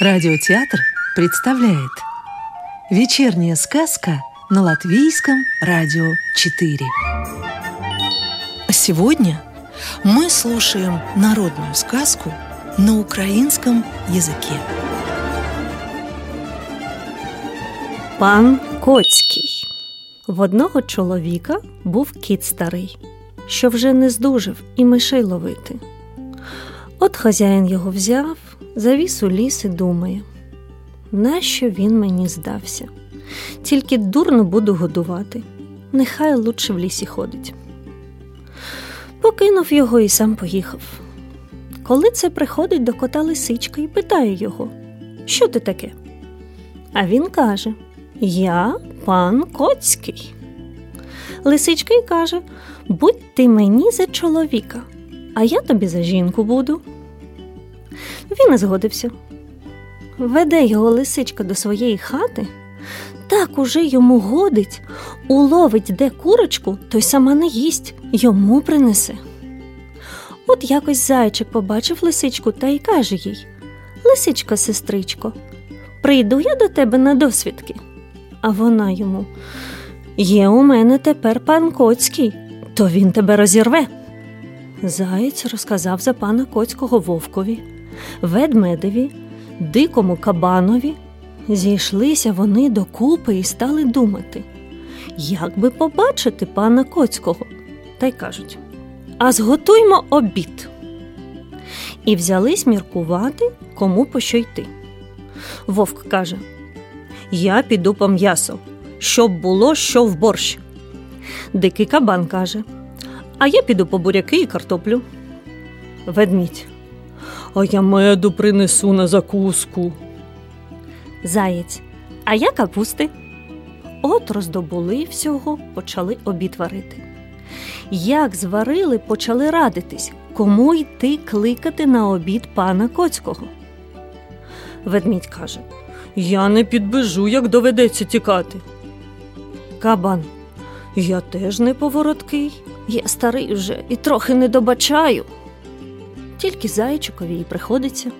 Радиотеатр представляет Вечерняя сказка на Латвийском радио 4 Сегодня мы слушаем народную сказку на украинском языке. Пан Коцький. В одного чоловіка був кіт старий, що вже не здужав і мишей ловити. От хазяїн його взяв, завіс у ліс і думає, нащо він мені здався? Тільки дурно буду годувати, нехай лучше в лісі ходить. Покинув його і сам поїхав. Коли це приходить до кота лисичка і питає його, що ти таке? А він каже: Я пан Коцький. Лисичка й каже: Будь ти мені за чоловіка, а я тобі за жінку буду. Він і згодився. Веде його лисичка до своєї хати, так уже йому годить, уловить де курочку, той сама не їсть, йому принесе. От якось зайчик побачив лисичку та й каже їй Лисичко, сестричко, прийду я до тебе на досвідки. А вона йому Є у мене тепер пан Коцький, то він тебе розірве. Заєць розказав за пана Коцького вовкові, ведмедеві, дикому кабанові. Зійшлися вони докупи і стали думати, як би побачити пана Коцького, та й кажуть А зготуймо обід. І взялись міркувати, кому по що йти. Вовк каже: Я піду по м'ясо, щоб було що в борщ. Дикий кабан каже: А я піду по буряки і картоплю. Ведмідь. А я меду принесу на закуску. Заєць. А я капусти. От роздобули всього, почали обід варити. Як зварили, почали радитись, кому йти кликати на обід пана Коцького. Ведмідь каже Я не підбежу, як доведеться тікати. Кабан. Я теж не повороткий, я старий вже і трохи не добачаю. Тільки зайчикові й приходиться.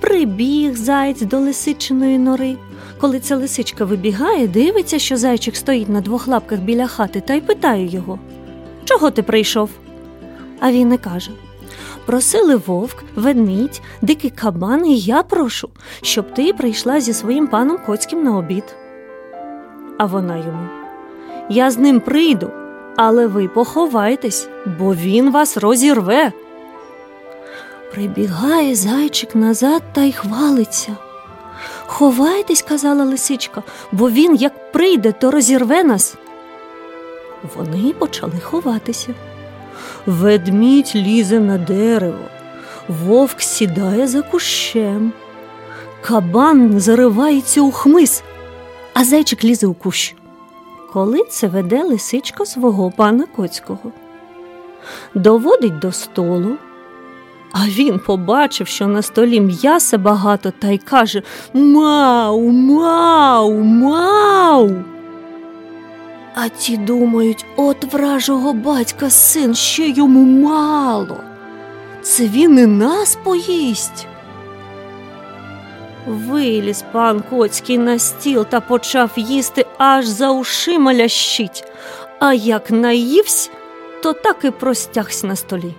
Прибіг заєць до лисичиної нори. Коли ця лисичка вибігає, дивиться, що зайчик стоїть на двох лапках біля хати, та й питає його Чого ти прийшов? А він не каже Просили вовк, ведмідь, дикий кабан, і я прошу, щоб ти прийшла зі своїм паном Коцьким на обід. А вона йому Я з ним прийду, але ви поховайтесь, бо він вас розірве. Прибігає зайчик назад та й хвалиться. Ховайтесь, казала лисичка, бо він, як прийде, то розірве нас. Вони почали ховатися. Ведмідь лізе на дерево, вовк сідає за кущем, кабан заривається у хмиз, а зайчик лізе у кущ. Коли це веде лисичка свого пана Коцького, доводить до столу. А він побачив, що на столі м'яса багато, та й каже Мау, мау, мау. А ті думають, от вражого батька син ще йому мало. Це він і нас поїсть. Виліз пан Коцький на стіл та почав їсти аж за ушима лящить, а як наївсь, то так і простягся на столі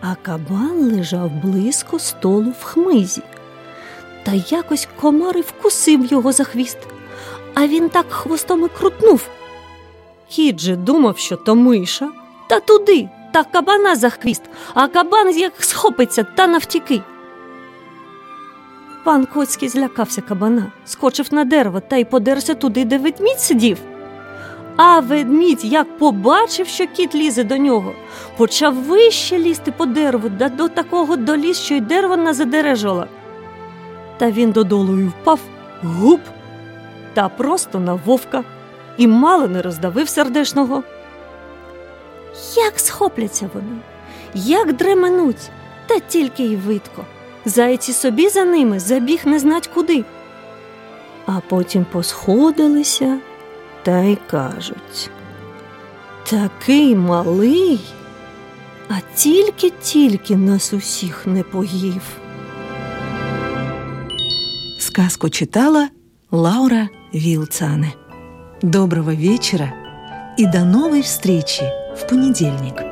а кабан лежав близько столу в хмизі. Та якось комар і вкусив його за хвіст, а він так хвостом і крутнув. Кіт же думав, що то миша, та туди, та кабана за хвіст, а кабан як схопиться та навтіки. Пан Коцький злякався кабана, скочив на дерево та й подерся туди, де ведмідь сидів. А ведмідь, як побачив, що кіт лізе до нього, почав вище лізти по дереву, да до такого доліз, що й дерево не задережало. Та він додолу й впав гуп та просто на вовка і мало не роздавив сердешного. Як схопляться вони, як дременуть, та тільки й видко. Зайці собі за ними забіг не знать куди. А потім посходилися та й кажуть такий малий, а тільки-тільки нас усіх не поїв. Сказку читала Лаура Вилцане. Доброго вечера и до новой встречи в понедельник.